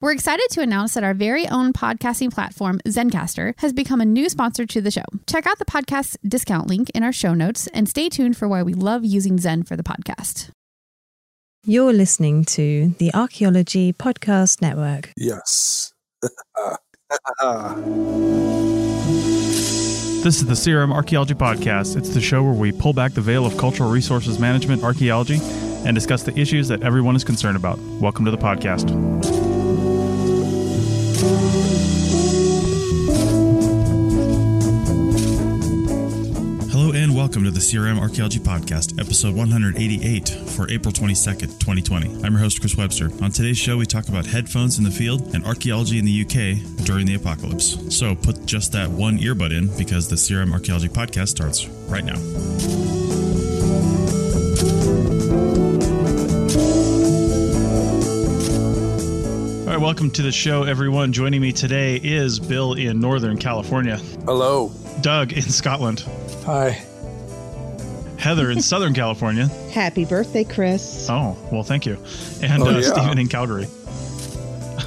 We're excited to announce that our very own podcasting platform, Zencastr, has become a new sponsor to the show. Check out the podcast discount link in our show notes and stay tuned for why we love using Zen for the podcast. You're listening to the Archaeology Podcast Network. Yes. This is the CRM Archaeology Podcast. It's the show where we pull back the veil of cultural resources management archaeology and discuss the issues that everyone is concerned about. Welcome to the podcast. Welcome to the CRM Archaeology Podcast, episode 188 for April 22nd, 2020. I'm your host, Chris Webster. On today's show, we talk about headphones in the field and archaeology in the UK during the apocalypse. So put just that one earbud in because the CRM Archaeology Podcast starts right now. All right, welcome to the show, everyone. Joining me today is Bill in Northern California, Hello. Doug in Scotland, Hi. Heather in Southern California. Happy birthday, Chris. Oh, well, thank you. And Oh, uh, yeah. Stephen in Calgary.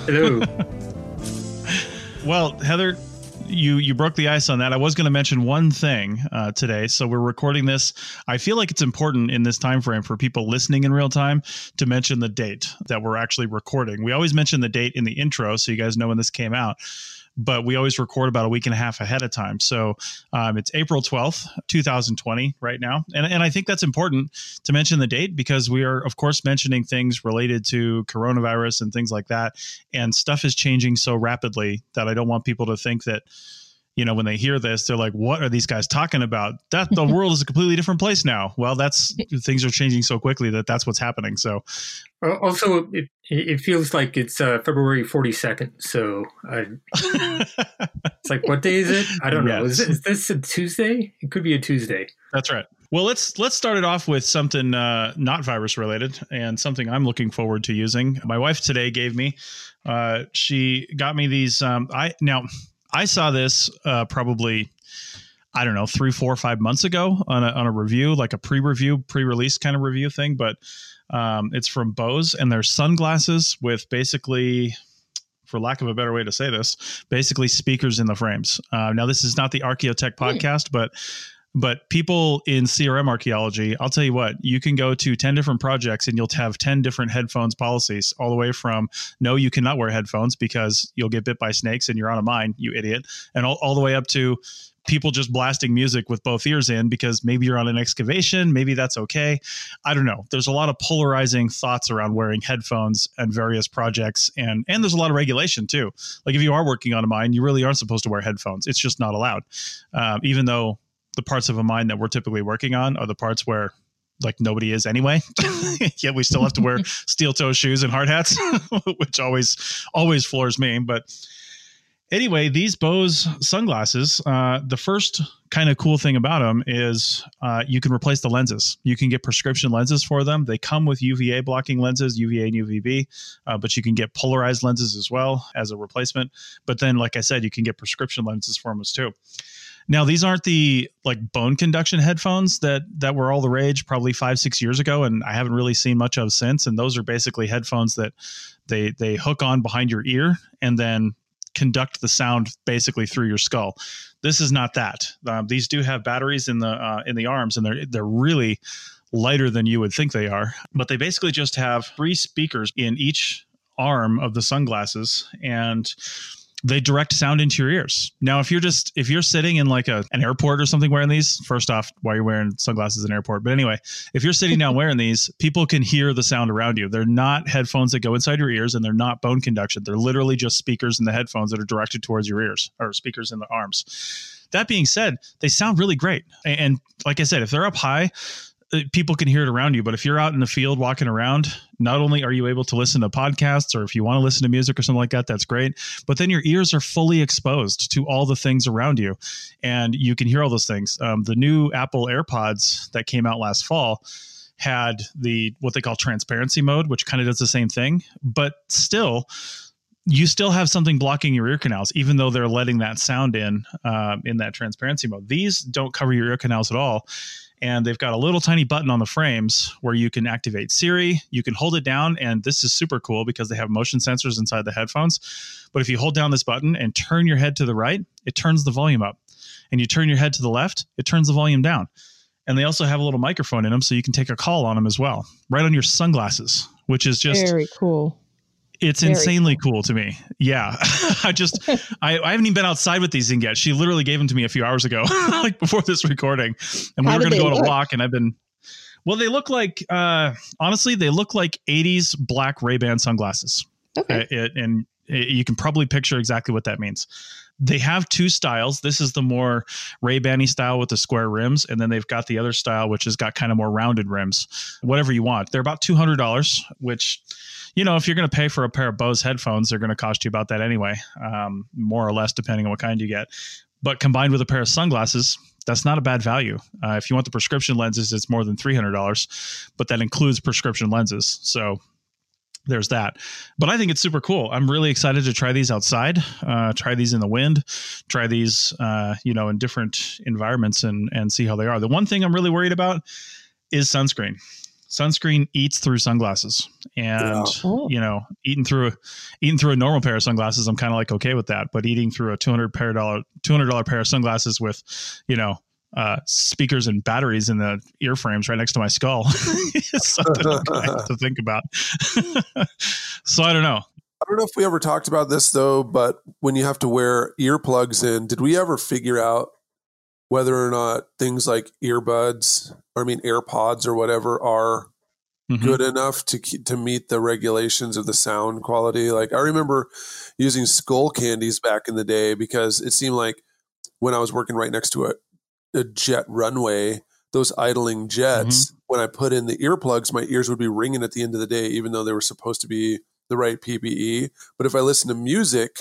Hello. Well, Heather, you you broke the ice on that. I was going to mention one thing uh, today. So we're recording this. I feel like it's important in this time frame for people listening in real time to mention the date that we're actually recording. We always mention the date in the intro, so you guys know when this came out. But we always record about a week and a half ahead of time. So um, it's April 12th, 2020, right now. And, and I think that's important to mention the date because we are, of course, mentioning things related to coronavirus and things like that. And stuff is changing so rapidly that I don't want people to think that, you know, when they hear this, they're like, what are these guys talking about? That the world is a completely different place now. Well, that's things are changing so quickly that that's what's happening. So, also, it, it feels like it's uh, February 42nd. So I, it's like, what day is it? I don't know. Is, is this a Tuesday? It could be a Tuesday. That's right. Well, let's let's start it off with something uh, not virus related and something I'm looking forward to using. My wife today gave me. Uh, she got me these. Um, I now I saw this uh, probably. I don't know, three, four, five months ago on a, on a review, like a pre-review, pre-release kind of review thing. But um, it's from Bose, and they're sunglasses with basically, for lack of a better way to say this, basically speakers in the frames. Uh, now, this is not the Archaeotech podcast, but but people in CRM archaeology, I'll tell you what, you can go to 10 different projects and you'll have 10 different headphones policies, all the way from no, you cannot wear headphones because you'll get bit by snakes and you're on a mine, you idiot, and all, all the way up to people just blasting music with both ears in because maybe you're on an excavation, maybe that's okay. I don't know. There's a lot of polarizing thoughts around wearing headphones and various projects and and there's a lot of regulation too. Like if you are working on a mine, you really aren't supposed to wear headphones. It's just not allowed. Um, even though the parts of a mine that we're typically working on are the parts where like nobody is anyway. Yet we still have to wear steel toe shoes and hard hats, which always always floors me. But anyway, these Bose sunglasses, uh, the first kind of cool thing about them is uh, you can replace the lenses. You can get prescription lenses for them. They come with UVA blocking lenses, UVA and UVB, uh, but you can get polarized lenses as well as a replacement. But then, like I said, you can get prescription lenses for them as too. Now these aren't the like bone conduction headphones that that were all the rage probably five six years ago, and I haven't really seen much of since. And those are basically headphones that they they hook on behind your ear and then conduct the sound basically through your skull. This is not that. Um, these do have batteries in the uh, in the arms, and they're they're really lighter than you would think they are. But they basically just have three speakers in each arm of the sunglasses, and they direct sound into your ears. Now, if you're just if you're sitting in like a an airport or something wearing these, first off, why you're wearing sunglasses in an airport? But anyway, if you're sitting down wearing these, people can hear the sound around you. They're not headphones that go inside your ears, and they're not bone conduction. They're literally just speakers in the headphones that are directed towards your ears, or speakers in the arms. That being said, they sound really great, and, and like I said, if they're up high, people can hear it around you. But if you're out in the field walking around, not only are you able to listen to podcasts or if you want to listen to music or something like that, that's great. But then your ears are fully exposed to all the things around you and you can hear all those things. Um, the new Apple AirPods that came out last fall had the what they call transparency mode, which kind of does the same thing, but still you still have something blocking your ear canals, even though they're letting that sound in um, in that transparency mode. These don't cover your ear canals at all, and they've got a little tiny button on the frames where you can activate Siri. You can hold it down, and this is super cool because they have motion sensors inside the headphones. But if you hold down this button and turn your head to the right, it turns the volume up, and you turn your head to the left, it turns the volume down. And they also have a little microphone in them, so you can take a call on them as well, right on your sunglasses, which is just very cool it's Very insanely cool. cool. to me. Yeah. I just, I, I haven't even been outside with these things yet. She literally gave them to me a few hours ago, like before this recording. And we How were going to go on a walk and I've been, well, they look like, uh, honestly, they look like 80s black Ray-Ban sunglasses. Okay. Uh, it, and it, you can probably picture exactly what that means. They have two styles. This is the more Ray-Ban style with the square rims, and then they've got the other style, which has got kind of more rounded rims. Whatever you want. They're about two hundred dollars, which you know, if you're going to pay for a pair of Bose headphones, they're going to cost you about that anyway, um, more or less, depending on what kind you get. But combined with a pair of sunglasses, that's not a bad value. Uh, if you want the prescription lenses, it's more than $300, but that includes prescription lenses. So there's that. But I think it's super cool. I'm really excited to try these outside, uh, try these in the wind, try these, uh, you know, in different environments and, and see how they are. The one thing I'm really worried about is sunscreen sunscreen eats through sunglasses and yeah. Oh. you know eating through eating through a normal pair of sunglasses i'm kind of like okay with that but eating through a 200 pair dollar 200 dollar pair of sunglasses with you know uh, speakers and batteries in the ear frames right next to my skull something to think about so i don't know I don't know if we ever talked about this though, but when you have to wear earplugs in, did we ever figure out whether or not things like earbuds, or I mean AirPods or whatever, are mm-hmm. good enough to to meet the regulations of the sound quality. Like I remember using Skullcandies back in the day because it seemed like when I was working right next to a, a jet runway, those idling jets, mm-hmm. when I put in the earplugs, my ears would be ringing at the end of the day, even though they were supposed to be the right PPE. But if I listen to music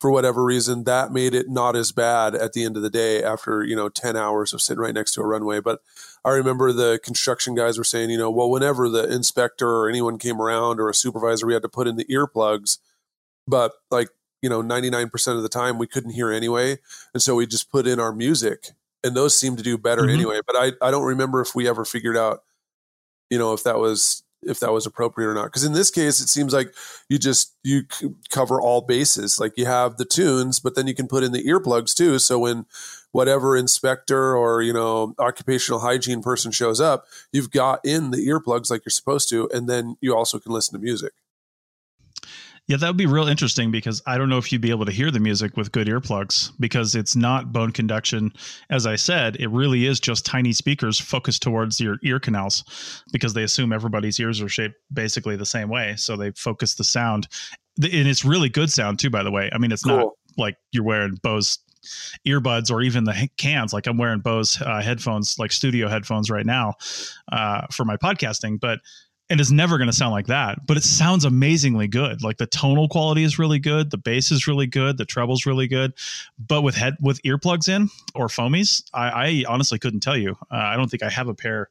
for whatever reason, that made it not as bad at the end of the day after, you know, 10 hours of sitting right next to a runway. But I remember the construction guys were saying, you know, well, whenever the inspector or anyone came around or a supervisor, we had to put in the earplugs. But like, you know, 99% of the time we couldn't hear anyway. And so we just put in our music and those seem to do better mm-hmm. anyway. But I, I don't remember if we ever figured out, you know, if that was if that was appropriate or not. Because in this case, it seems like you just you cover all bases. Like you have the tunes, but then you can put in the earplugs too. So when whatever inspector or you know occupational hygiene person shows up, you've got in the earplugs like you're supposed to, and then you also can listen to music. Yeah, that would be real interesting because I don't know if you'd be able to hear the music with good earplugs because it's not bone conduction. As I said, it really is just tiny speakers focused towards your ear canals because they assume everybody's ears are shaped basically the same way. So they focus the sound. And it's really good sound too, by the way. I mean, it's cool. not like you're wearing Bose earbuds or even the cans. Like I'm wearing Bose uh, headphones, like studio headphones right now uh, for my podcasting, but and it's never going to sound like that but it sounds amazingly good. Like the tonal quality is really good the bass is really good the treble's really good. But with head with earplugs in or foamies i, I honestly couldn't tell you. Uh, i don't think i have a pair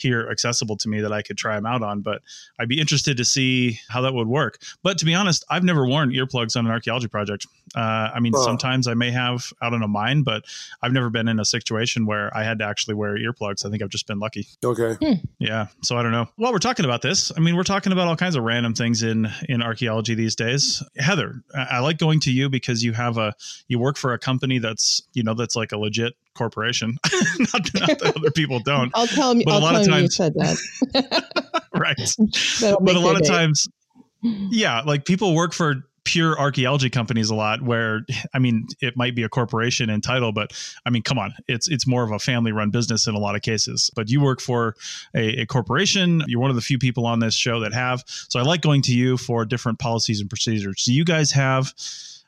here accessible to me that I could try them out on. But I'd be interested to see how that would work. But to be honest, I've never worn earplugs on an archaeology project. Uh, I mean, oh. sometimes I may have out on a mine, but I've never been in a situation where I had to actually wear earplugs. I think I've just been lucky. Okay. Hmm. Yeah. So I don't know. While we're talking about this, I mean, we're talking about all kinds of random things in in archaeology these days. Heather, I, I like going to you because you have a you work for a company that's you know that's like a legit corporation. not, not, that other people don't. I'll tell them. But I'll a lot of times, you said that. right. but a lot of day. times, yeah, like people work for pure archaeology companies a lot where i mean it might be a corporation in title but i mean come on it's it's more of a family run business in a lot of cases but you work for a, a, corporation you're one of the few people on this show that have so i like going to you for different policies and procedures do you guys have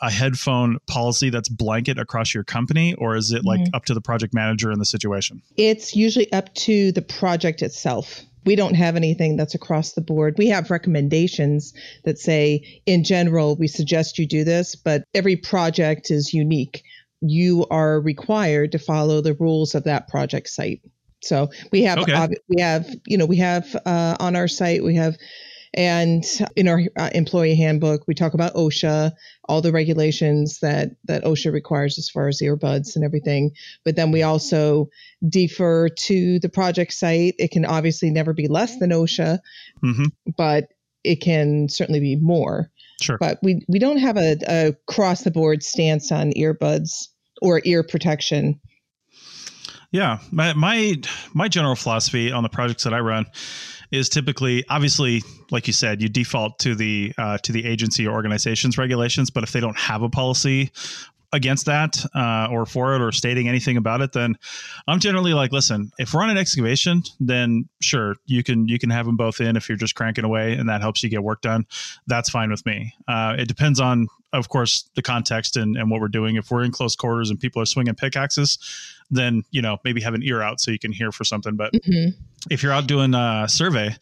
a headphone policy that's blanket across your company or is it like mm-hmm. up to the project manager in the situation it's usually up to the project itself we don't have anything that's across the board. We have recommendations that say, in general, we suggest you do this, but every project is unique. You are required to follow the rules of that project site. So we have, okay. we have, you know, we have uh, on our site, we have and in our uh, employee handbook, we talk about OSHA, all the regulations that that OSHA requires as far as earbuds and everything. But then we also defer to the project site. It can obviously never be less than OSHA, mm-hmm. but it can certainly be more. Sure. But we we don't have a, a across the board stance on earbuds or ear protection. Yeah, my my my general philosophy on the projects that I run is typically obviously like you said you default to the uh, to the agency or organization's regulations but if they don't have a policy against that uh, or for it or stating anything about it then i'm generally like listen if we're on an excavation then sure you can you can have them both in if you're just cranking away and that helps you get work done. That's fine with me. Uh, it depends on of course the context and, and what we're doing. If we're in close quarters and people are swinging pickaxes then you know maybe have an ear out so you can hear for something. But mm-hmm. if you're out doing a survey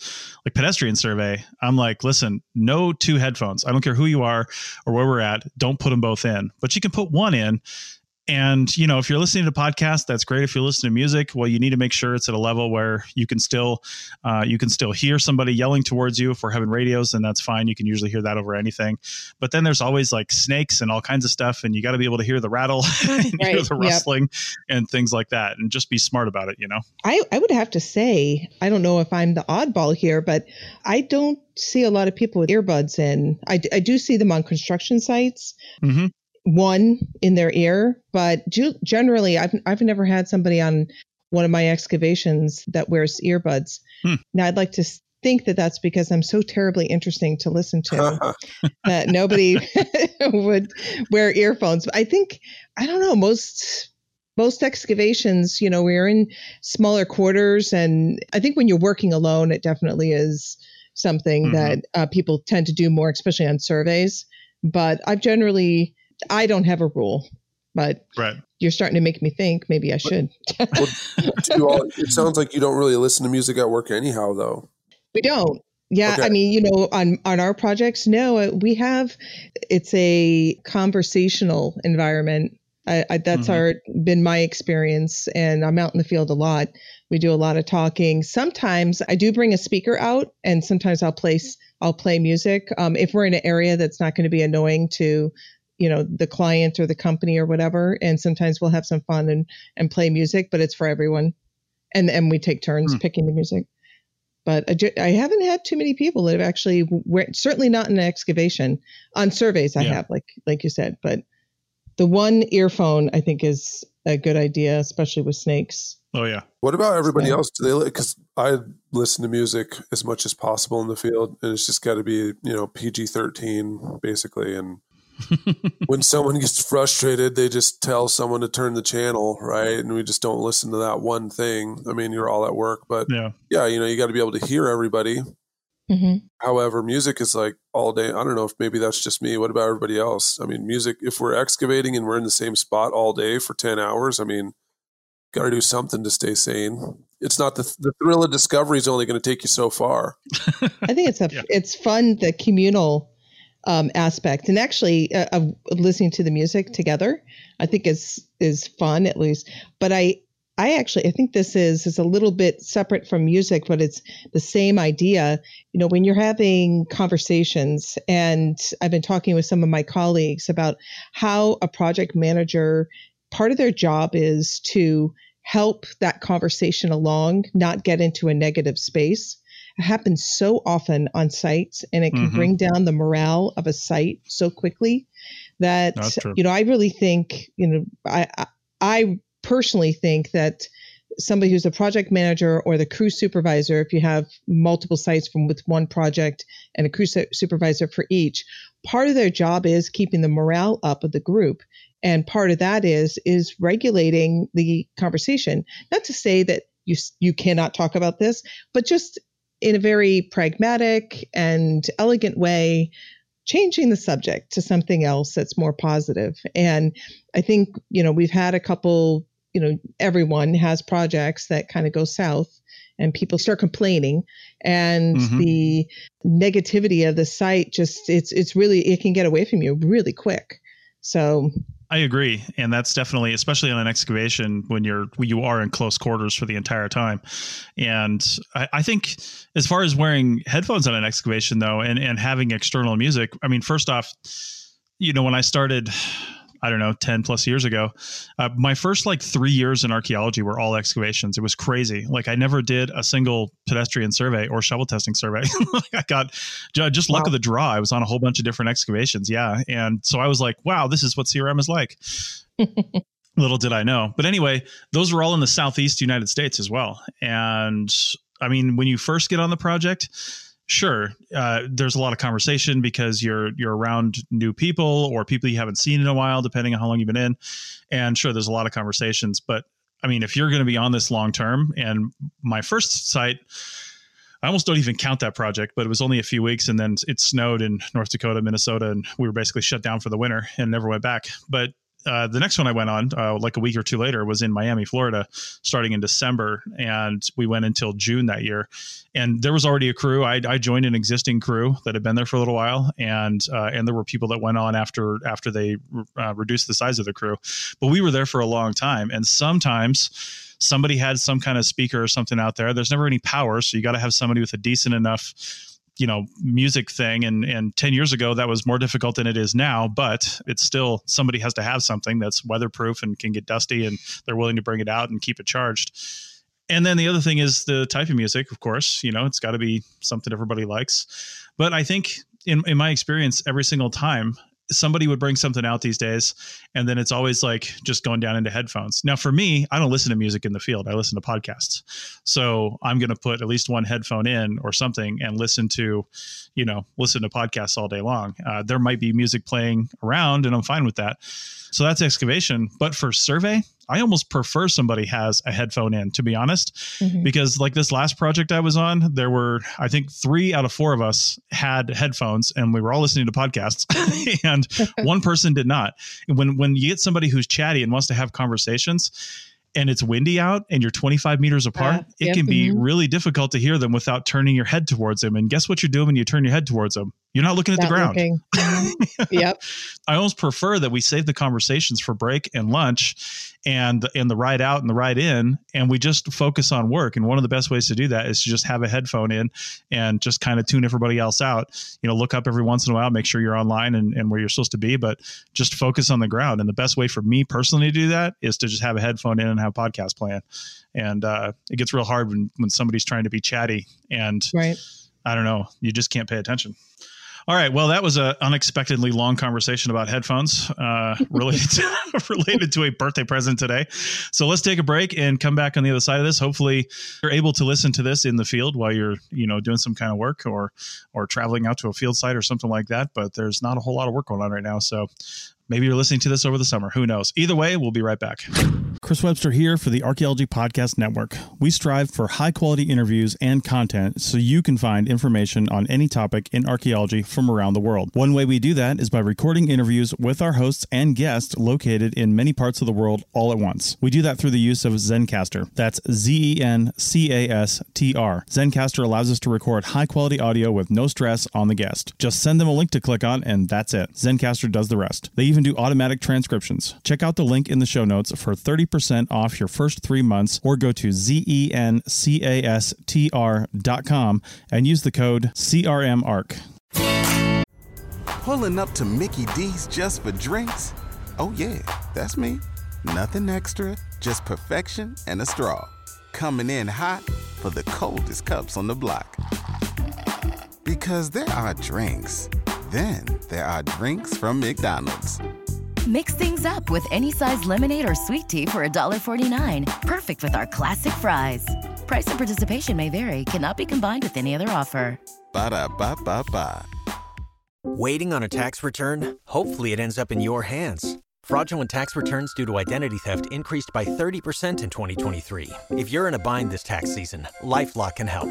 like pedestrian survey i'm like listen no two headphones. I don't care who you are or where we're at. Don't put them both in. But you can put one in and you know, if you're listening to podcasts, that's great. If you're listening to music, well, you need to make sure it's at a level where you can still uh, you can still hear somebody yelling towards you. If we're having radios, then that's fine. You can usually hear that over anything. But then there's always like snakes and all kinds of stuff, and you got to be able to hear the rattle, and right. hear the rustling, yep. and things like that, and just be smart about it. You know, I I would have to say I don't know if I'm the oddball here, but I don't see a lot of people with earbuds in. I, I do see them on construction sites. Mm-hmm one in their ear, but generally, I've I've never had somebody on one of my excavations that wears earbuds. Hmm. Now, I'd like to think that that's because I'm so terribly interesting to listen to that nobody would wear earphones. I think I don't know most most excavations. You know, we're in smaller quarters, and I think when you're working alone, it definitely is something mm-hmm. that uh, people tend to do more, especially on surveys. But I've generally I don't have a rule, but right. you're starting to make me think maybe I should. well, it sounds like you don't really listen to music at work anyhow, though. We don't. Yeah, okay. I mean, you know, on on our projects, no, uh, we have. It's a conversational environment. I, I, that's mm-hmm. our been my experience, and I'm out in the field a lot. We do a lot of talking. Sometimes I do bring a speaker out, and sometimes I'll place I'll play music. Um, if we're in an area that's not going to be annoying to you know the client or the company or whatever and sometimes we'll have some fun and and play music but it's for everyone and and we take turns mm. picking the music but I, I, haven't had too many people that have actually certainly not in an excavation on surveys i yeah. have like like you said but the one earphone i think is a good idea especially with snakes oh yeah what about everybody so. else do they because i listen to music as much as possible in the field and it's just got to be you know pg-13 basically and when someone gets frustrated, they just tell someone to turn the channel, right? And we just don't listen to that one thing. I mean, you're all at work, but yeah, yeah you know, you got to be able to hear everybody. Mm-hmm. However, music is like all day. I don't know if maybe that's just me. What about everybody else? I mean, music, if we're excavating and we're in the same spot all day for 10 hours, I mean, got to do something to stay sane. It's not the, the thrill of discovery is only going to take you so far. I think it's a, yeah. it's fun, the communal um, aspect, and actually uh, of listening to the music together, I think is is fun at least. But I I actually I think this is is a little bit separate from music, but it's the same idea. You know, when you're having conversations, and I've been talking with some of my colleagues about how a project manager part of their job is to help that conversation along, not get into a negative space happens so often on sites and it can mm-hmm. bring down the morale of a site so quickly that you know i really think you know i i personally think that somebody who's a project manager or the crew supervisor, if you have multiple sites from with one project and a crew supervisor for each, part of their job is keeping the morale up of the group. And part of that is is regulating the conversation. Not to say that you you cannot talk about this, but just in a very pragmatic and elegant way, changing the subject to something else that's more positive. And I think, you know, we've had a couple, you know, everyone has projects that kind of go south and people start complaining and mm-hmm. the negativity of the site just it's it's really it can get away from you really quick. So I agree, and that's definitely, especially on an excavation, when you're you are in close quarters for the entire time. And I, I, think, as far as wearing headphones on an excavation, though, and and having external music, I mean, first off, you know, when I started I don't know, 10 plus years ago. Uh, my first like three years in archaeology were all excavations. It was crazy. Like I never did a single pedestrian survey or shovel testing survey. I got just luck wow. of the draw. I was on a whole bunch of different excavations. Yeah. And so I was like, wow, this is what CRM is like. Little did I know. But anyway, those were all in the Southeast United States as well. And I mean, when you first get on the project, sure uh, there's a lot of conversation because you're you're around new people or people you haven't seen in a while depending on how long you've been in and sure there's a lot of conversations but i mean if you're going to be on this long term and my first site I almost don't even count that project, but it was only a few weeks, and then it snowed in North Dakota, Minnesota, and we were basically shut down for the winter and never went back. But uh, the next one I went on, uh, like a week or two later, was in Miami, Florida, starting in December, and we went until June that year. And there was already a crew. I, I joined an existing crew that had been there for a little while, and uh, and there were people that went on after after they uh, reduced the size of the crew. But we were there for a long time, and sometimes somebody had some kind of speaker or something out there. There's never any power, so you got to have somebody with a decent enough you know music thing. And and 10 years ago that was more difficult than it is now but it's still somebody has to have something that's weatherproof and can get dusty and they're willing to bring it out and keep it charged. And then the other thing is the type of music of course you know it's got to be something everybody likes. But i think in, in my experience every single time somebody would bring something out these days and then it's always like just going down into headphones. Now for me i don't listen to music in the field. I listen to podcasts. So i'm going to put at least one headphone in or something and listen to you know listen to podcasts all day long. Uh, there might be music playing around and i'm fine with that. So that's excavation. But for survey I almost prefer somebody has a headphone in, to be honest, mm-hmm. because like this last project I was on, there were, I think, three out of four of us had headphones and we were all listening to podcasts and one person did not. When, when you get somebody who's chatty and wants to have conversations, and it's windy out and you're 25 meters apart, uh, it yep, can be mm-hmm. really difficult to hear them without turning your head towards them. And guess what you're doing when you turn your head towards them? You're not looking at not the ground. Mm-hmm. yep. I almost prefer that we save the conversations for break and lunch and and the ride out and the ride in and we just focus on work. And one of the best ways to do that is to just have a headphone in and just kind of tune everybody else out. You know, look up every once in a while, make sure you're online and, and where you're supposed to be, but just focus on the ground. And the best way for me personally to do that is to just have a headphone in and have podcast playing. And uh, it gets real hard when, when somebody's trying to be chatty and right. I don't know, you just can't pay attention. All right. Well, that was an unexpectedly long conversation about headphones uh, related to, related to a birthday present today. So let's take a break and come back on the other side of this. Hopefully, you're able to listen to this in the field while you're you know doing some kind of work or or traveling out to a field site or something like that. But there's not a whole lot of work going on right now. So Maybe you're listening to this over the summer. Who knows? Either way, we'll be right back. Chris Webster here for the Archaeology Podcast Network. We strive for high quality interviews and content so you can find information on any topic in archaeology from around the world. One way we do that is by recording interviews with our hosts and guests located in many parts of the world all at once. We do that through the use of Zencastr. That's Z E N C A S T R. Zencastr allows us to record high quality audio with no stress on the guest. Just send them a link to click on, and that's it. Zencastr does the rest. They even even do automatic transcriptions. Check out the link in the show notes for 30% off your first three months or go to zencastr.com and use the code CRMARC. Pulling up to Mickey D's just for drinks? Oh, yeah, that's me. Nothing extra, just perfection and a straw. Coming in hot for the coldest cups on the block. Because there are drinks, then there are drinks from McDonald's. Mix things up with any size lemonade or sweet tea for $1.49. Perfect with our classic fries. Price and participation may vary, cannot be combined with any other offer. Ba da ba ba ba. Waiting on a tax return? Hopefully, it ends up in your hands. Fraudulent tax returns due to identity theft increased by 30% in 2023. If you're in a bind this tax season, LifeLock can help.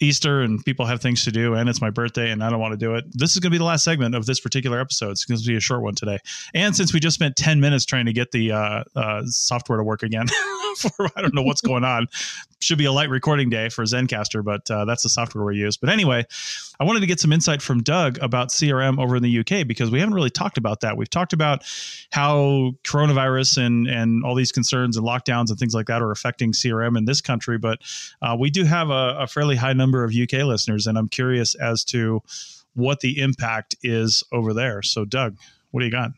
Easter and people have things to do, and it's my birthday, and I don't want to do it. This is going to be the last segment of this particular episode. It's going to be a short one today. And since we just spent 10 minutes trying to get the uh, uh, software to work again, for I don't know what's going on, should be a light recording day for Zencastr, but uh, that's the software we use. But anyway, I wanted to get some insight from Doug about CRM over in the UK because we haven't really talked about that. We've talked about how coronavirus and and all these concerns and lockdowns and things like that are affecting CRM in this country, but uh, we do have a, a fairly high number of UK listeners, and I'm curious as to what the impact is over there. So, Doug, what do you got?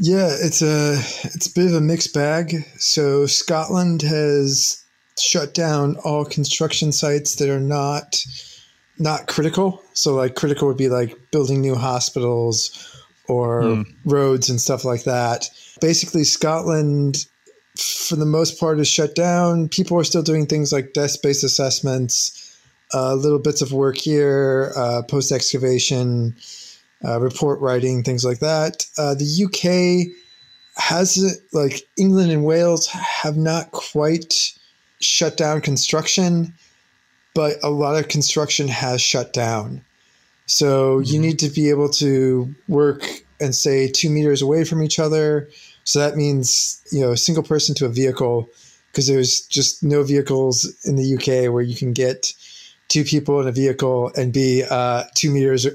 Yeah, it's a it's a bit of a mixed bag. So Scotland has shut down all construction sites that are not not critical. So like critical would be like building new hospitals or mm. roads and stuff like that. Basically, Scotland, for the most part, is shut down. People are still doing things like desk based assessments, uh, little bits of work here, uh, post excavation, uh, report writing, things like that. Uh, the UK has like England and Wales have not quite shut down construction, but a lot of construction has shut down. So you mm-hmm. need to be able to work and say two meters away from each other. So that means, you know, a single person to a vehicle, because there's just no vehicles in the UK where you can get two people in a vehicle and be uh, two meters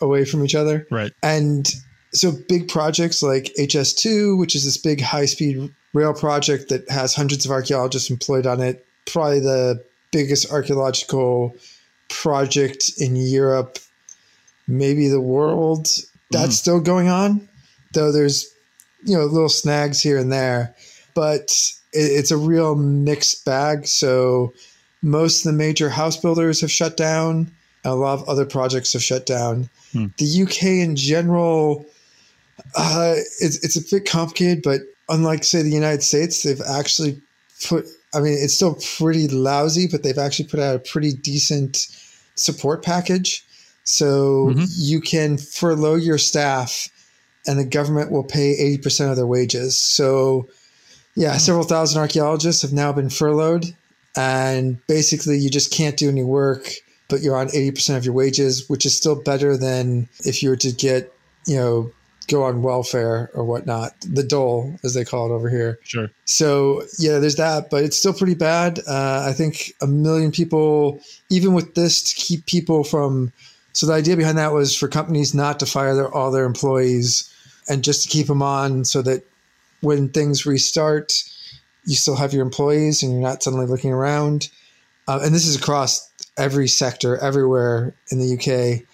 away from each other. Right. And so big projects like HS2, which is this big high speed rail project that has hundreds of archaeologists employed on it, probably the biggest archaeological project in Europe, maybe the world. That's mm. still going on, though there's you know little snags here and there, but it, it's a real mixed bag. So most of the major house builders have shut down. A lot of other projects have shut down. Mm. The UK in general, uh, it's, it's a bit complicated, but unlike say the United States, they've actually put. I mean, it's still pretty lousy, but they've actually put out a pretty decent support package. So mm-hmm. you can furlough your staff, and the government will pay eighty percent of their wages. So, yeah, oh. several thousand archaeologists have now been furloughed, and basically you just can't do any work but you're on 80% of your wages, which is still better than if you were to get, you know, go on welfare or whatnot, the dole, as they call it over here. Sure. So, yeah, there's that, but it's still pretty bad. Uh, I think a million people, even with this, to keep people from. So, the idea behind that was for companies not to fire their, all their employees and just to keep them on so that when things restart, you still have your employees and you're not suddenly looking around. Uh, and this is across every sector everywhere in the UK.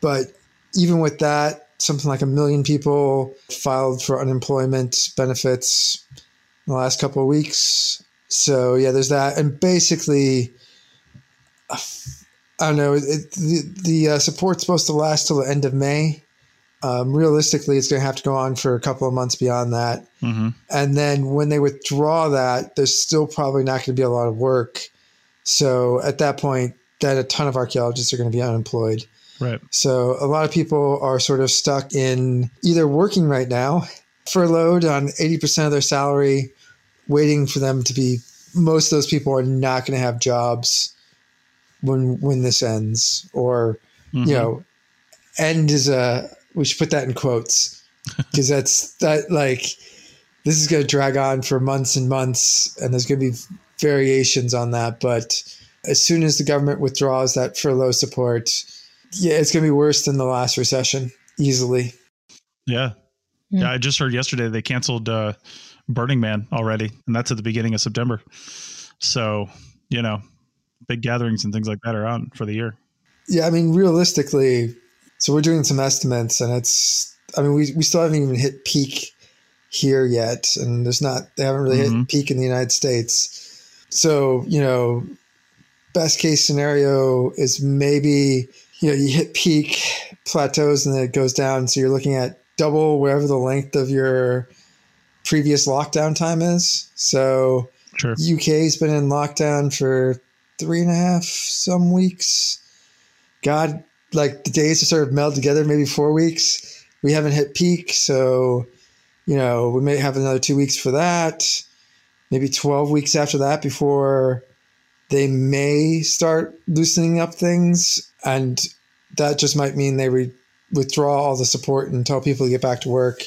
But even with that, something like a million people filed for unemployment benefits in the last couple of weeks. So yeah, there's that, and basically, I don't know. It, the the uh, support's supposed to last till the end of May. Um, realistically, it's going to have to go on for a couple of months beyond that. Mm-hmm. And then when they withdraw that, there's still probably not going to be a lot of work. So at that point, that a ton of archaeologists are going to be unemployed. Right. So a lot of people are sort of stuck in either working right now, furloughed on 80% of their salary, waiting for them to be most of those people are not going to have jobs when when this ends or mm-hmm. you know end is a we should put that in quotes because that's that like this is going to drag on for months and months and there's going to be variations on that but as soon as the government withdraws that furlough support, yeah, it's going to be worse than the last recession easily. Yeah. Hmm. Yeah. I just heard yesterday they canceled uh, Burning Man already, and that's at the beginning of September. So, you know, big gatherings and things like that are on for the year. Yeah, I mean, realistically, so we're doing some estimates, and it's. I mean, we we still haven't even hit peak here yet, and there's not. They haven't really mm-hmm. hit peak in the United States. So you know, best case scenario is maybe you know you hit peak plateaus and then it goes down. So you're looking at double whatever the length of your previous lockdown time is. So sure. UK's been in lockdown for three and a half some weeks. God, like the days are sort of meld together, maybe four weeks. We haven't hit peak, so you know we may have another two weeks for that. Maybe twelve weeks after that before they may start loosening up things, and that just might mean they re- withdraw all the support and tell people to get back to work,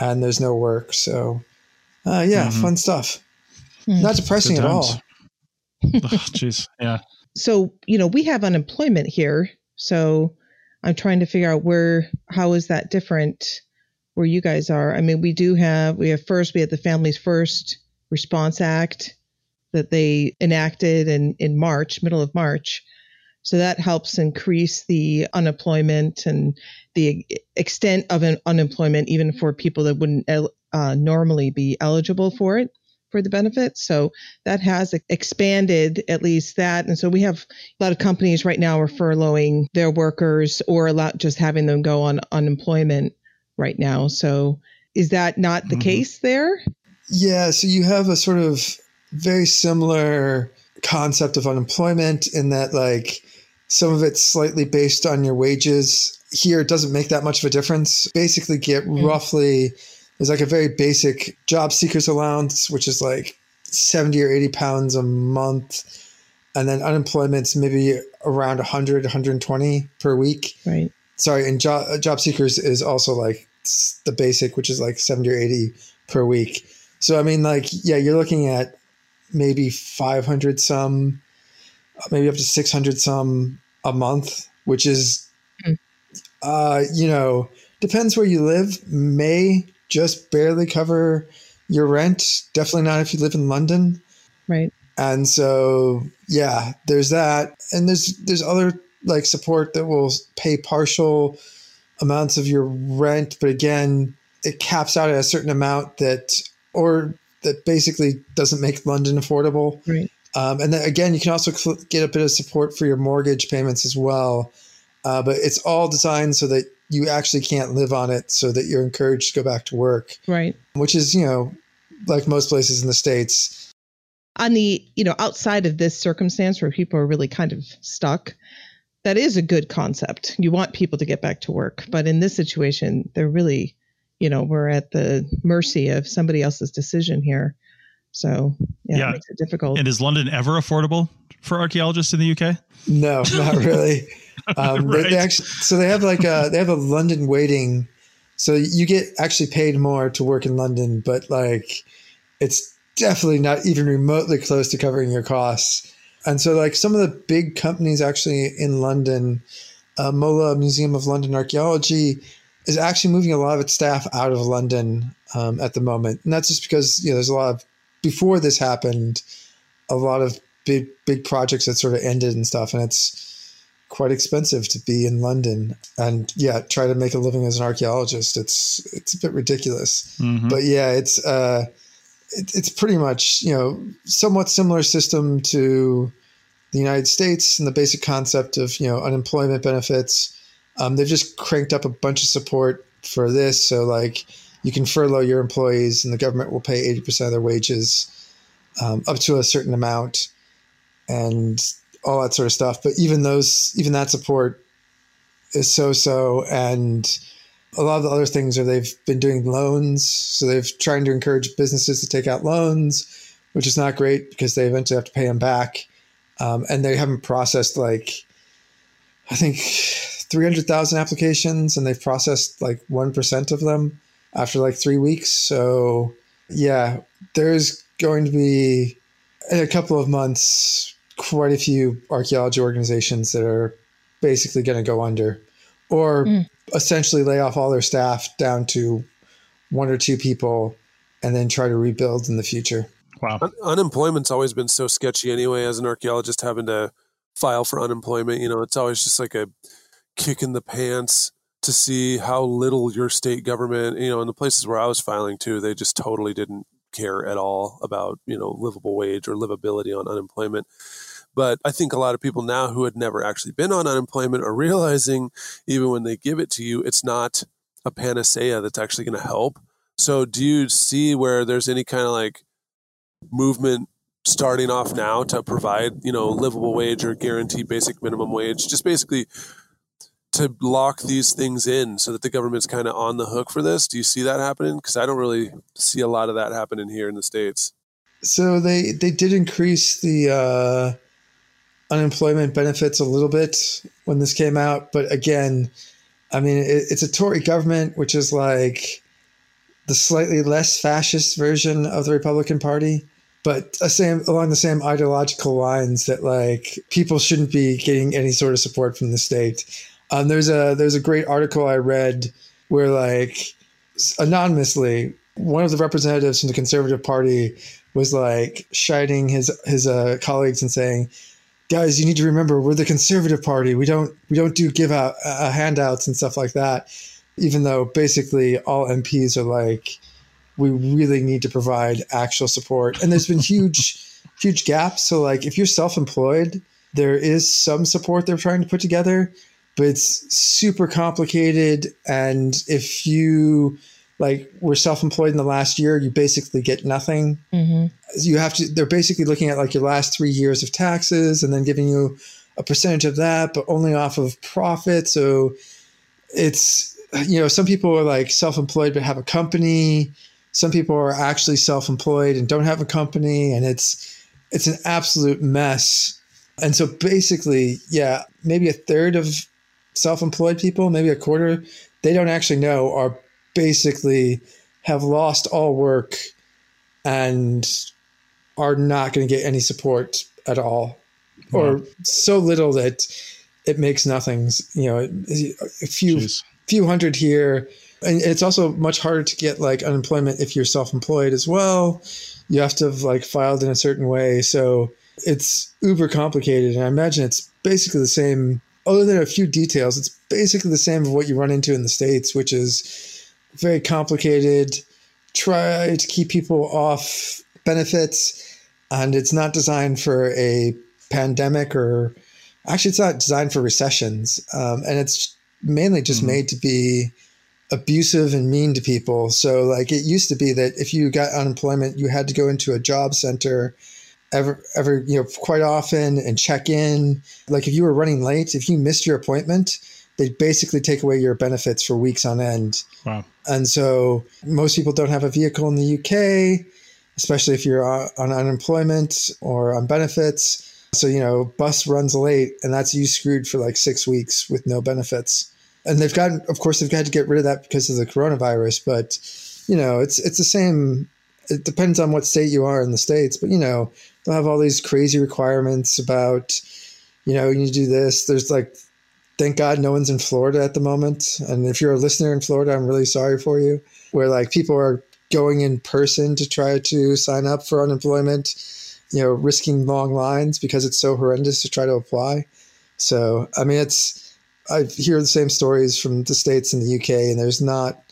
and there's no work. So, uh, yeah, mm-hmm. fun stuff. Mm. Not depressing at all. Jeez, oh, yeah. So you know we have unemployment here, so I'm trying to figure out where how is that different where you guys are. I mean, we do have we have first we have the Families First Response Act that they enacted in, in March, middle of March. So that helps increase the unemployment and the extent of an unemployment, even for people that wouldn't uh, normally be eligible for it, for the benefits. So that has expanded at least that. And so we have a lot of companies right now are furloughing their workers or a lot just having them go on unemployment right now. So is that not the mm-hmm. case there? Yeah. So you have a sort of very similar concept of unemployment in that like some of it's slightly based on your wages. Here it doesn't make that much of a difference. Basically get mm. roughly there's like a very basic job seekers allowance which is like 70 or 80 pounds a month. And then unemployment's maybe around 100 120 per week. Right. Sorry and job job seekers is also like the basic which is like 70 or 80 per week. So i mean like yeah you're looking at maybe 500 some, maybe up to 600 some a month, which is, mm. uh, you know, depends where you live, may just barely cover your rent. Definitely not if you live in London. Right. And so, yeah, there's that. And there's, there's other like support that will pay partial amounts of your rent. But again, it caps out at a certain amount that, or that basically doesn't make London affordable. Right. Um, and then again, you can also cl- get a bit of support for your mortgage payments as well. Uh, but it's all designed so that you actually can't live on it, so that you're encouraged to go back to work. Right. Which is, you know, like most places in the states. On the, you know, outside of this circumstance where people are really kind of stuck, that is a good concept. You want people to get back to work, but in this situation, they're really you know we're at the mercy of somebody else's decision here. So yeah, yeah. it makes it difficult. And is london ever affordable for archaeologists in the uk no not really. Um, right. they, they, actually so they have like a they have a london weighting. So you get actually paid more to work in london but like it's definitely not even remotely close to covering your costs. And so like some of the big companies actually in london uh, mola museum of london archaeology is actually moving a lot of its staff out of London um, at the moment, and that's just because you know there's a lot of before this happened, a lot of big big projects that sort of ended and stuff, and it's quite expensive to be in London and yeah, try to make a living as an archaeologist. It's it's a bit ridiculous, mm-hmm. but yeah, it's uh, it, it's pretty much you know somewhat similar system to the United States and the basic concept of you know unemployment benefits um, they've just cranked up a bunch of support for this. So, like, you can furlough your employees, and the government will pay 80% of their wages um, up to a certain amount and all that sort of stuff. But even those, even that support is so so. And a lot of the other things are they've been doing loans. So, they've trying to encourage businesses to take out loans, which is not great because they eventually have to pay them back. Um, and they haven't processed like, I think 300,000 applications and they've processed like 1% of them after like three weeks. So, yeah, there's going to be in a couple of months quite a few archaeology organizations that are basically going to go under or mm. essentially lay off all their staff down to one or two people and then try to rebuild in the future. Wow. Un- unemployment's always been so sketchy anyway. As an archaeologist, having to file for unemployment, you know, it's always just like a kick in the pants to see how little your state government, you know, in the places where I was filing to, they just totally didn't care at all about, you know, livable wage or livability on unemployment. But I think a lot of people now who had never actually been on unemployment are realizing, even when they give it to you, it's not a panacea that's actually going to help. So, do you see where there's any kind of like movement starting off now to provide, you know, livable wage or guarantee basic minimum wage? Just basically to lock these things in so that the government's kind of on the hook for this? Do you see that happening? Because I don't really see a lot of that happening here in the states. So they they did increase the uh, unemployment benefits a little bit when this came out, but again, I mean it, it's a Tory government, which is like the slightly less fascist version of the Republican Party, but same along the same ideological lines that like people shouldn't be getting any sort of support from the state. Um, there's a there's a great article I read where like anonymously one of the representatives from the Conservative Party was like shining his his uh, colleagues and saying, "Guys, you need to remember we're the Conservative Party. We don't we don't do give out uh, handouts and stuff like that." Even though basically all MPs are like, we really need to provide actual support, and there's been huge huge gaps. So like if you're self-employed, there is some support they're trying to put together but it's super complicated. And if you like were self-employed in the last year, you basically get nothing. Mm-hmm. You have to. They're basically looking at like your last three years of taxes and then giving you a percentage of that, but only off of profit. So it's you know some people are like self-employed but have a company. Some people are actually self-employed and don't have a company, and it's it's an absolute mess. And so basically, yeah, maybe a third of self-employed people, maybe a quarter, they don't actually know are basically have lost all work and are not going to get any support at all wow. or so little that it makes nothings you know a few Jeez. few hundred here and it's also much harder to get like unemployment if you're self-employed as well you have to have like filed in a certain way so it's uber complicated and i imagine it's basically the same other than a few details, it's basically the same of what you run into in the States, which is very complicated. Try to keep people off benefits, and it's not designed for a pandemic or actually, it's not designed for recessions. Um, and it's mainly just mm-hmm. made to be abusive and mean to people. So, like, it used to be that if you got unemployment, you had to go into a job center ever ever you know quite often and check in. Like if you were running late if you missed your appointment they basically take away your benefits for weeks on end. Wow. And so most people don't have a vehicle in the uk especially if you're uh, on unemployment or on benefits. So you know bus runs late and that's you screwed for like six weeks with no benefits. And they've gotten of course they've got to get rid of that because of the coronavirus but you know it's it's the same it depends on what state you are in the states but you know they'll have all these crazy requirements about, you know, you do this. There's like, thank God no one's in Florida at the moment. And if you're a listener in Florida, I'm really sorry for you. Where like people are going in person to try to sign up for unemployment, you know, risking long lines because it's so horrendous to try to apply. So, I mean, it's, I hear the same stories from the States and the UK, and there's not,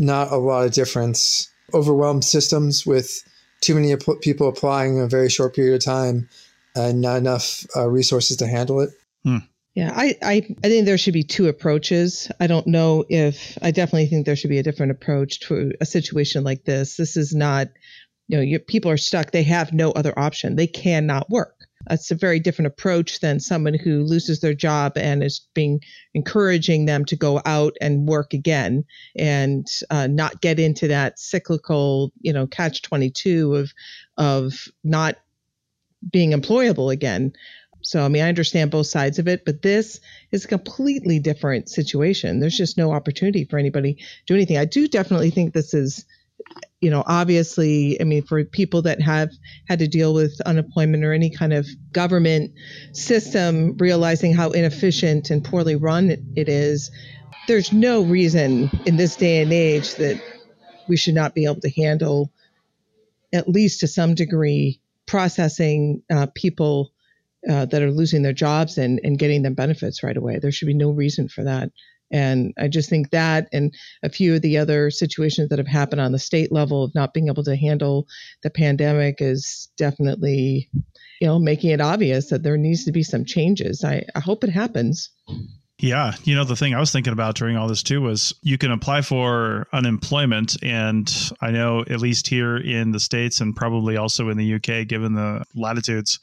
not a lot of difference. Overwhelmed systems with too many people applying in a very short period of time and not enough uh, resources to handle it. Hmm. Yeah, I, I, I think there should be two approaches. I don't know if I definitely think there should be a different approach to a situation like this. This is not, you know, you, people are stuck. They have no other option. They cannot work. It's a very different approach than someone who loses their job and is being encouraging them to go out and work again and uh, not get into that cyclical, you know, catch twenty two of of not being employable again. So, I mean, I understand both sides of it, but this is a completely different situation. There's just no opportunity for anybody to do anything. I do definitely think this is you know, obviously, I mean, for people that have had to deal with unemployment or any kind of government system, realizing how inefficient and poorly run it, is, there's no reason in this day and age that we should not be able to handle at least to some degree, processing uh, people uh, that are losing their jobs and, and getting them benefits right away. There should be no reason for that. And I just think that and a few of the other situations that have happened on the state level of not being able to handle the pandemic is definitely, you know, making it obvious that there needs to be some changes. I, I hope it happens. Yeah. You know, the thing I was thinking about during all this too was you can apply for unemployment. And I know, at least here in the States and probably also in the UK, given the latitudes,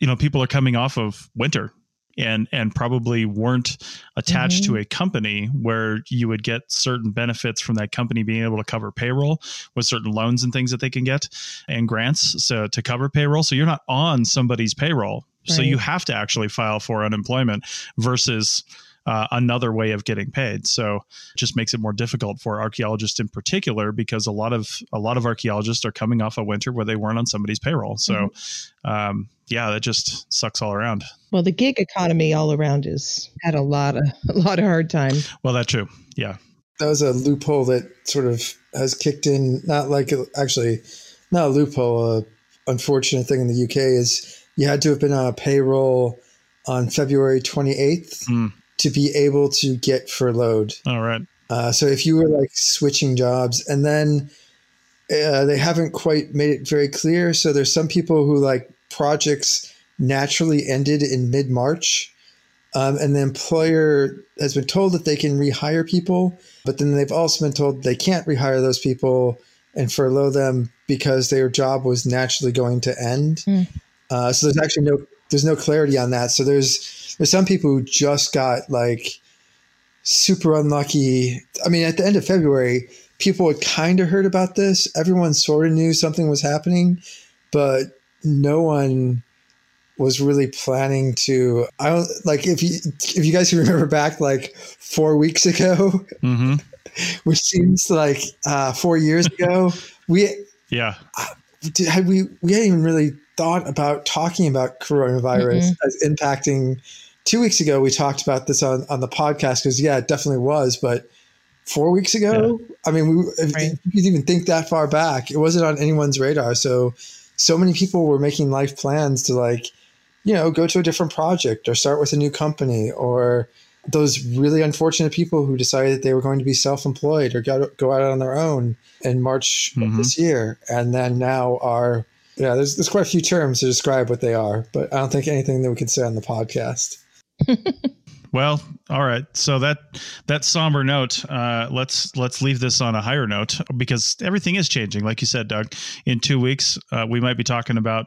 you know, people are coming off of winter and and probably weren't attached mm-hmm. to a company where you would get certain benefits from that company being able to cover payroll with certain loans and things that they can get and grants so to cover payroll so you're not on somebody's payroll right. so you have to actually file for unemployment versus uh, another way of getting paid. So it just makes it more difficult for archaeologists in particular because a lot of a lot of archaeologists are coming off a winter where they weren't on somebody's payroll. So mm-hmm. um, yeah, that just sucks all around. Well, the gig economy all around is had a lot of a lot of hard time. Well, that's true. Yeah, that was a loophole that sort of has kicked in. Not like actually, not a loophole. A unfortunate thing in the UK is you had to have been on a payroll on February 28th mm to be able to get furloughed. All right. Uh, so if you were like switching jobs and then uh, they haven't quite made it very clear. So there's some people who like projects naturally ended in mid March. Um, and the employer has been told that they can rehire people, but then they've also been told they can't rehire those people and furlough them because their job was naturally going to end. Mm. Uh, so there's actually no there's no clarity on that. So there's there's some people who just got like super unlucky. I mean, at the end of February, people had kind of heard about this. Everyone sort of knew something was happening, but no one was really planning to i don't like if you if you guys can remember back like four weeks ago mm-hmm. which seems like uh four years ago we yeah had we we hadn't even really thought about talking about coronavirus mm-hmm. as impacting two weeks ago we talked about this on, on the podcast because yeah, it definitely was. But four weeks ago, yeah. I mean, we, if, right. if you even think that far back, it wasn't on anyone's radar. So so many people were making life plans to like, you know, go to a different project or start with a new company or those really unfortunate people who decided that they were going to be self-employed or go, go out on their own in March mm-hmm. of this year. And then now are, yeah, there's, there's quite a few terms to describe what they are, but I don't think anything that we can say on the podcast. well, all right. So that that somber note, uh, let's let's leave this on a higher note because everything is changing. Like you said, Doug, in two weeks uh, we might be talking about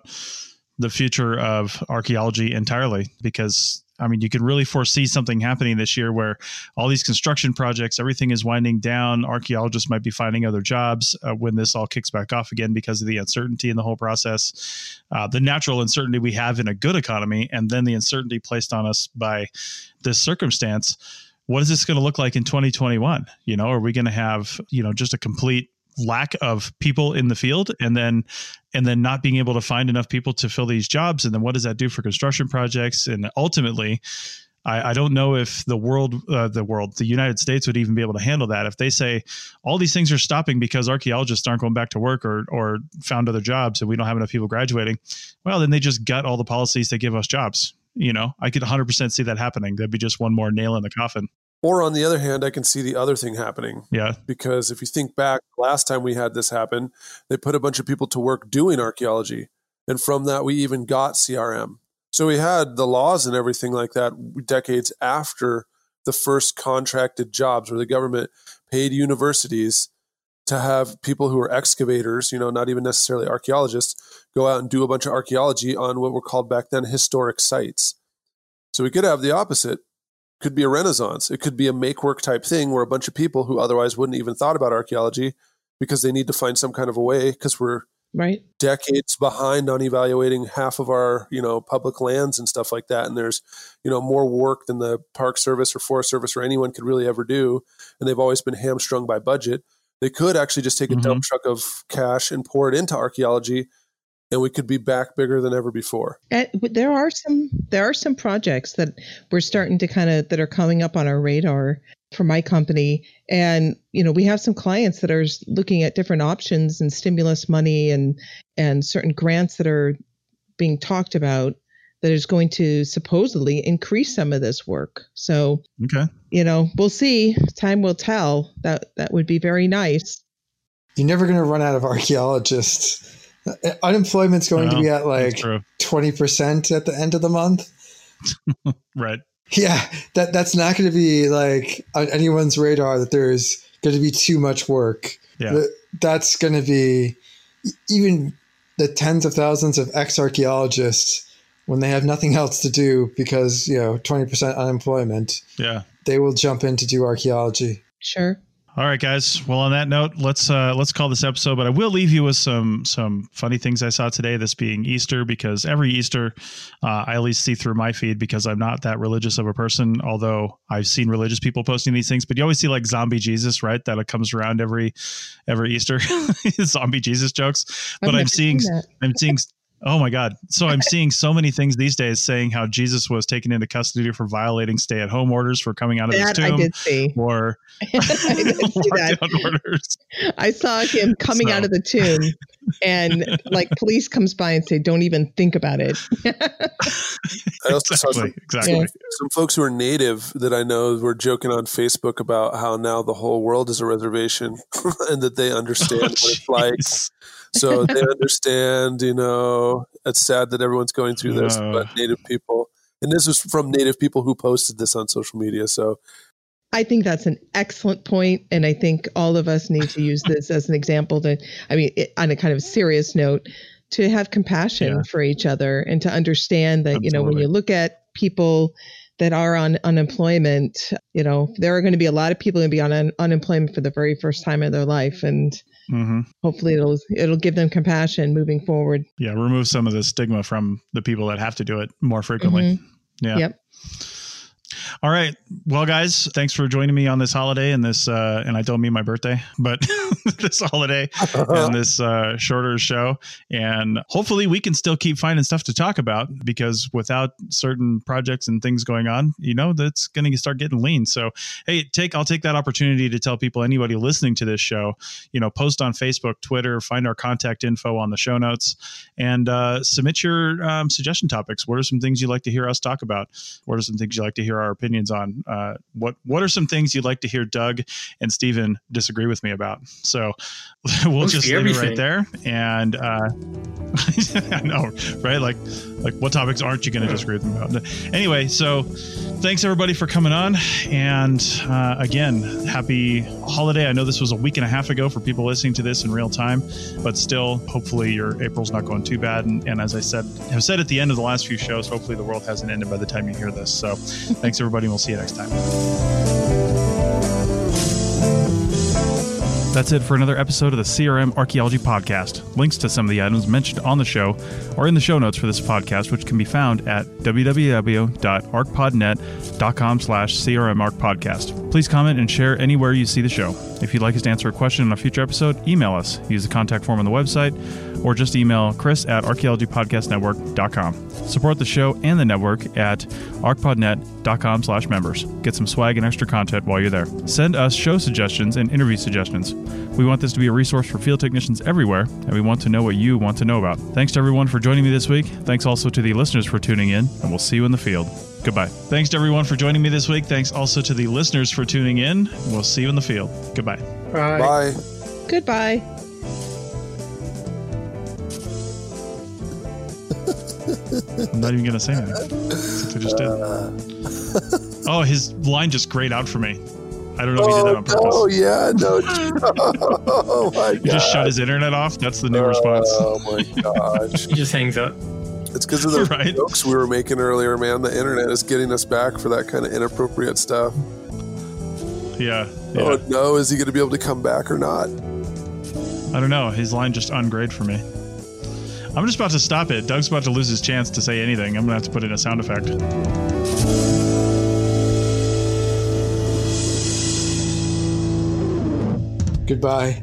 the future of archaeology entirely because I mean, you can really foresee something happening this year where all these construction projects, everything is winding down. Archaeologists might be finding other jobs uh, when this all kicks back off again because of the uncertainty in the whole process, uh, the natural uncertainty we have in a good economy, and then the uncertainty placed on us by this circumstance. What is this going to look like in 2021? You know, are we going to have, you know, just a complete lack of people in the field and then and then not being able to find enough people to fill these jobs and then what does that do for construction projects and ultimately I, I don't know if the world, uh, the world, the United States would even be able to handle that. If they say all these things are stopping because archaeologists aren't going back to work or or found other jobs and we don't have enough people graduating, well, then they just gut all the policies that give us jobs. You know, I could 100% see that happening. That'd be just one more nail in the coffin. Or on the other hand, I can see the other thing happening. Yeah. Because if you think back, last time we had this happen, they put a bunch of people to work doing archaeology. And from that, we even got CRM. So we had the laws and everything like that decades after the first contracted jobs where the government paid universities to have people who are excavators, you know, not even necessarily archaeologists, go out and do a bunch of archaeology on what were called back then historic sites. So we could have the opposite could be a renaissance. It could be a make work type thing where a bunch of people who otherwise wouldn't even thought about archaeology because they need to find some kind of a way because we're right decades behind on evaluating half of our you know public lands and stuff like that and there's you know more work than the park service or forest service or anyone could really ever do and they've always been hamstrung by budget they could actually just take a mm-hmm. dump truck of cash and pour it into archaeology and we could be back bigger than ever before. And there are some there are some projects that we're starting to kind of that are coming up on our radar for my company. And, you know, we have some clients that are looking at different options and stimulus money and and certain grants that are being talked about that is going to supposedly increase some of this work. So, okay. you know, we'll see. Time will tell. That that would be very nice. You're never going to run out of archaeologists. Uh, unemployment's going to be at like 20% at the end of the month. right. Yeah, that that's not going to be like on anyone's radar that there's going to be too much work. Yeah. That's going to be even the tens of thousands of ex archaeologists when they have nothing else to do because, you know, 20% unemployment. Yeah. They will jump in to do archaeology. Sure. All right, guys. Well, on that note, let's uh, let's call this episode. But I will leave you with some some funny things I saw today. This being Easter, because every Easter, uh, I at least see through my feed because I'm not that religious of a person. Although I've seen religious people posting these things, but you always see like zombie Jesus, right? That comes around every every Easter, zombie Jesus jokes. But I'm seeing I'm seeing Oh my God. So I'm seeing so many things these days saying how Jesus was taken into custody for violating stay at home orders for coming out of that his tomb. I did see. Or orders. I saw him coming so. out of the tomb and like police comes by and say, don't even think about it. I also exactly, saw some, exactly. Some, some folks who are native that I know were joking on Facebook about how now the whole world is a reservation and that they understand oh, what it's oh, like so they understand you know it's sad that everyone's going through this uh, but native people and this was from native people who posted this on social media so I think that's an excellent point, and I think all of us need to use this as an example. To, I mean, it, on a kind of serious note, to have compassion yeah. for each other and to understand that Absolutely. you know when you look at people that are on unemployment, you know there are going to be a lot of people going to be on un- unemployment for the very first time in their life, and Mm-hmm. Hopefully, it'll it'll give them compassion moving forward. Yeah, remove some of the stigma from the people that have to do it more frequently. Mm-hmm. Yeah. Yep. All right. Well, guys, thanks for joining me on this holiday and this, uh, and I don't mean my birthday, but this holiday and this uh, shorter show. And hopefully we can still keep finding stuff to talk about because without certain projects and things going on, you know, that's going to start getting lean. So, hey, take, I'll take that opportunity to tell people, anybody listening to this show, you know, post on Facebook, Twitter, find our contact info on the show notes and uh, submit your um, suggestion topics. What are some things you'd like to hear us talk about? What are some things you'd like to hear our opinions on. Uh, what what are some things you'd like to hear Doug and Stephen disagree with me about? So we'll just leave everything. it right there. And uh, I know, right? Like like what topics aren't you going to disagree with them about? Anyway, so thanks everybody for coming on. And uh, again, happy holiday. I know this was a week and a half ago for people listening to this in real time, but still, hopefully your April's not going too bad. And, and as I said, have said at the end of the last few shows, hopefully the world hasn't ended by the time you hear this. So thanks everybody. And we'll see you next time. That's it for another episode of the CRM Archaeology Podcast. Links to some of the items mentioned on the show are in the show notes for this podcast, which can be found at www.archpodnet.com slash crmarchpodcast. Please comment and share anywhere you see the show. If you'd like us to answer a question in a future episode, email us. Use the contact form on the website or just email chris at archaeologypodcastnetwork.com. Support the show and the network at archpodnet.com slash members. Get some swag and extra content while you're there. Send us show suggestions and interview suggestions. We want this to be a resource for field technicians everywhere, and we want to know what you want to know about. Thanks to everyone for joining me this week. Thanks also to the listeners for tuning in, and we'll see you in the field. Goodbye. Thanks to everyone for joining me this week. Thanks also to the listeners for tuning in. We'll see you in the field. Goodbye. Bye. Bye. Goodbye. I'm not even gonna say anything since I just did. Oh, his line just grayed out for me. I don't know if he did that on oh, purpose. Oh yeah, no. oh my god! He just shut his internet off. That's the new response. Oh my gosh! he just hangs up. It's because of the right? jokes we were making earlier, man. The internet is getting us back for that kind of inappropriate stuff. Yeah. Oh, yeah. Oh no! Is he going to be able to come back or not? I don't know. His line just ungrayed for me. I'm just about to stop it. Doug's about to lose his chance to say anything. I'm going to have to put in a sound effect. Goodbye.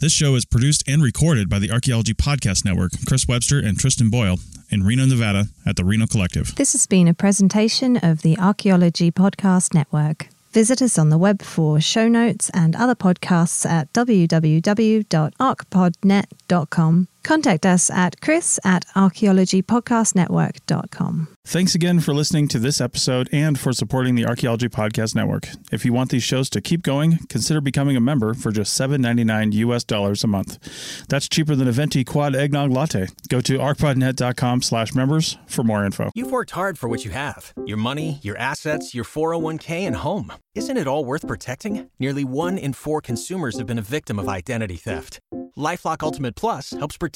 This show is produced and recorded by the Archaeology Podcast Network, Chris Webster and Tristan Boyle, in Reno, Nevada, at the Reno Collective. This has been a presentation of the Archaeology Podcast Network. Visit us on the web for show notes and other podcasts at www.archpodnet.com. Contact us at chris at archaeologypodcastnetwork.com. Thanks again for listening to this episode and for supporting the Archaeology Podcast Network. If you want these shows to keep going, consider becoming a member for just $7.99 US dollars a month. That's cheaper than a venti quad eggnog latte. Go to archpodnet.com slash members for more info. You've worked hard for what you have your money, your assets, your 401k, and home. Isn't it all worth protecting? Nearly one in four consumers have been a victim of identity theft. LifeLock Ultimate Plus helps protect